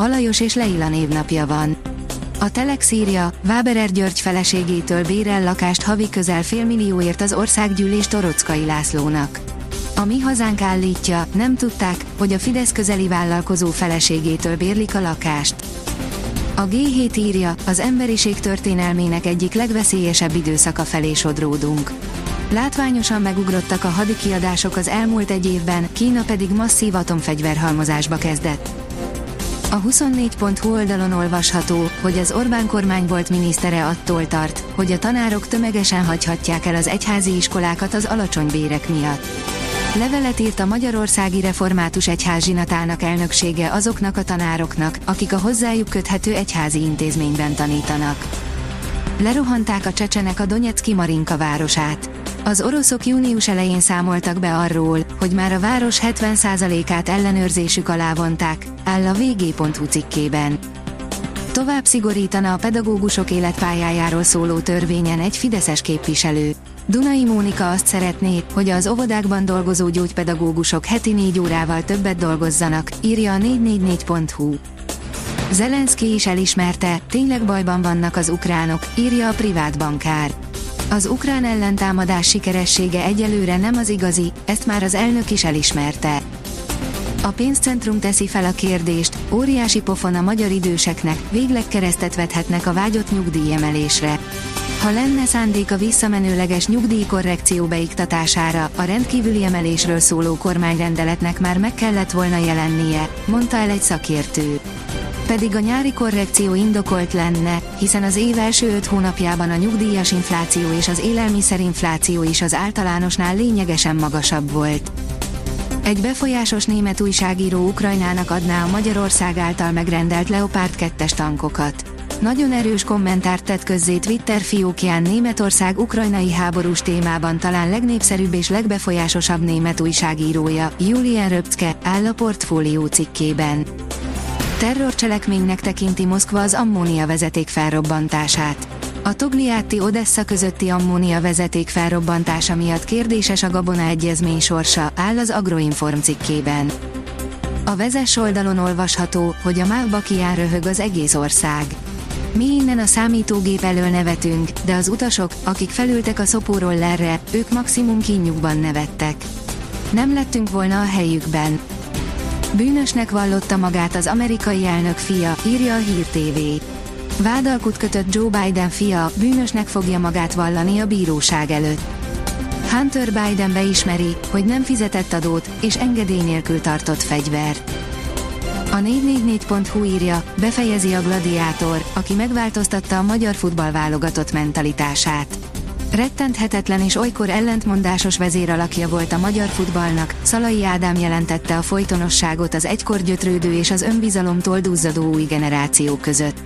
Alajos és Leila névnapja van. A Telex írja, Váberer György feleségétől bérel lakást havi közel félmillióért az országgyűlés Torockai Lászlónak. A Mi Hazánk állítja, nem tudták, hogy a Fidesz közeli vállalkozó feleségétől bérlik a lakást. A G7 írja, az emberiség történelmének egyik legveszélyesebb időszaka felé sodródunk. Látványosan megugrottak a hadikiadások az elmúlt egy évben, Kína pedig masszív atomfegyverhalmozásba kezdett. A 24.hu oldalon olvasható, hogy az Orbán kormány volt minisztere attól tart, hogy a tanárok tömegesen hagyhatják el az egyházi iskolákat az alacsony bérek miatt. Levelet írt a Magyarországi Református Egyházsinatának elnöksége azoknak a tanároknak, akik a hozzájuk köthető egyházi intézményben tanítanak. Lerohanták a csecsenek a Donetszki Marinka városát. Az oroszok június elején számoltak be arról, hogy már a város 70%-át ellenőrzésük alá vonták, áll a vg.hu cikkében. Tovább szigorítana a pedagógusok életpályájáról szóló törvényen egy fideszes képviselő. Dunai Mónika azt szeretné, hogy az óvodákban dolgozó gyógypedagógusok heti négy órával többet dolgozzanak, írja a 444.hu. Zelenszky is elismerte, tényleg bajban vannak az ukránok, írja a privát bankár. Az ukrán ellentámadás sikeressége egyelőre nem az igazi, ezt már az elnök is elismerte. A pénzcentrum teszi fel a kérdést, óriási pofon a magyar időseknek, végleg keresztet vethetnek a vágyott nyugdíjemelésre. Ha lenne szándék a visszamenőleges nyugdíjkorrekció beiktatására, a rendkívüli emelésről szóló kormányrendeletnek már meg kellett volna jelennie, mondta el egy szakértő pedig a nyári korrekció indokolt lenne, hiszen az év első öt hónapjában a nyugdíjas infláció és az élelmiszerinfláció is az általánosnál lényegesen magasabb volt. Egy befolyásos német újságíró Ukrajnának adná a Magyarország által megrendelt Leopard 2-es tankokat. Nagyon erős kommentárt tett közzé Twitter fiókján Németország ukrajnai háborús témában talán legnépszerűbb és legbefolyásosabb német újságírója, Julian Röpcke, áll a portfólió cikkében. Terrorcselekménynek tekinti Moszkva az ammónia vezeték felrobbantását. A Togliatti Odessa közötti ammónia vezeték felrobbantása miatt kérdéses a Gabona egyezmény sorsa, áll az Agroinform cikkében. A vezes oldalon olvasható, hogy a Mávbakián röhög az egész ország. Mi innen a számítógép elől nevetünk, de az utasok, akik felültek a szopórollerre, ők maximum kínjukban nevettek. Nem lettünk volna a helyükben. Bűnösnek vallotta magát az amerikai elnök fia, írja a Hír TV. Vádalkut kötött Joe Biden fia, bűnösnek fogja magát vallani a bíróság előtt. Hunter Biden beismeri, hogy nem fizetett adót, és engedély nélkül tartott fegyvert. A 444.hu írja, befejezi a gladiátor, aki megváltoztatta a magyar futballválogatott mentalitását. Rettenthetetlen és olykor ellentmondásos vezéralakja volt a magyar futballnak, Szalai Ádám jelentette a folytonosságot az egykor gyötrődő és az önbizalomtól duzzadó új generáció között.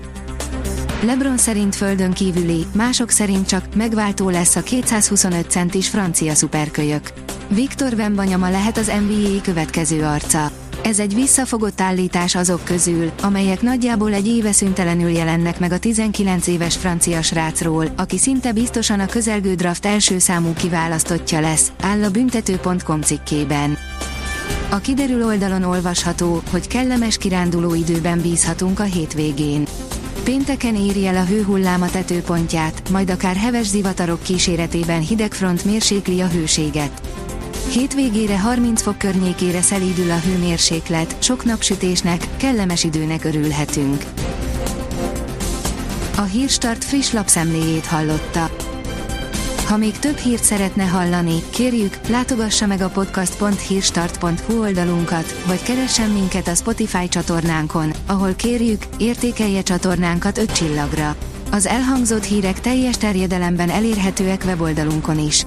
Lebron szerint földön kívüli, mások szerint csak megváltó lesz a 225 centis francia szuperkölyök. Viktor Wembanyama lehet az NBA következő arca. Ez egy visszafogott állítás azok közül, amelyek nagyjából egy éve szüntelenül jelennek meg a 19 éves francia srácról, aki szinte biztosan a közelgő draft első számú kiválasztottja lesz, áll a büntető.com cikkében. A kiderül oldalon olvasható, hogy kellemes kiránduló időben bízhatunk a hétvégén. Pénteken éri el a hőhullám a tetőpontját, majd akár heves zivatarok kíséretében hidegfront mérsékli a hőséget. Hétvégére 30 fok környékére szelídül a hőmérséklet, sok napsütésnek, kellemes időnek örülhetünk. A Hírstart friss lapszemléjét hallotta. Ha még több hírt szeretne hallani, kérjük, látogassa meg a podcast.hírstart.hu oldalunkat, vagy keressen minket a Spotify csatornánkon, ahol kérjük, értékelje csatornánkat 5 csillagra. Az elhangzott hírek teljes terjedelemben elérhetőek weboldalunkon is.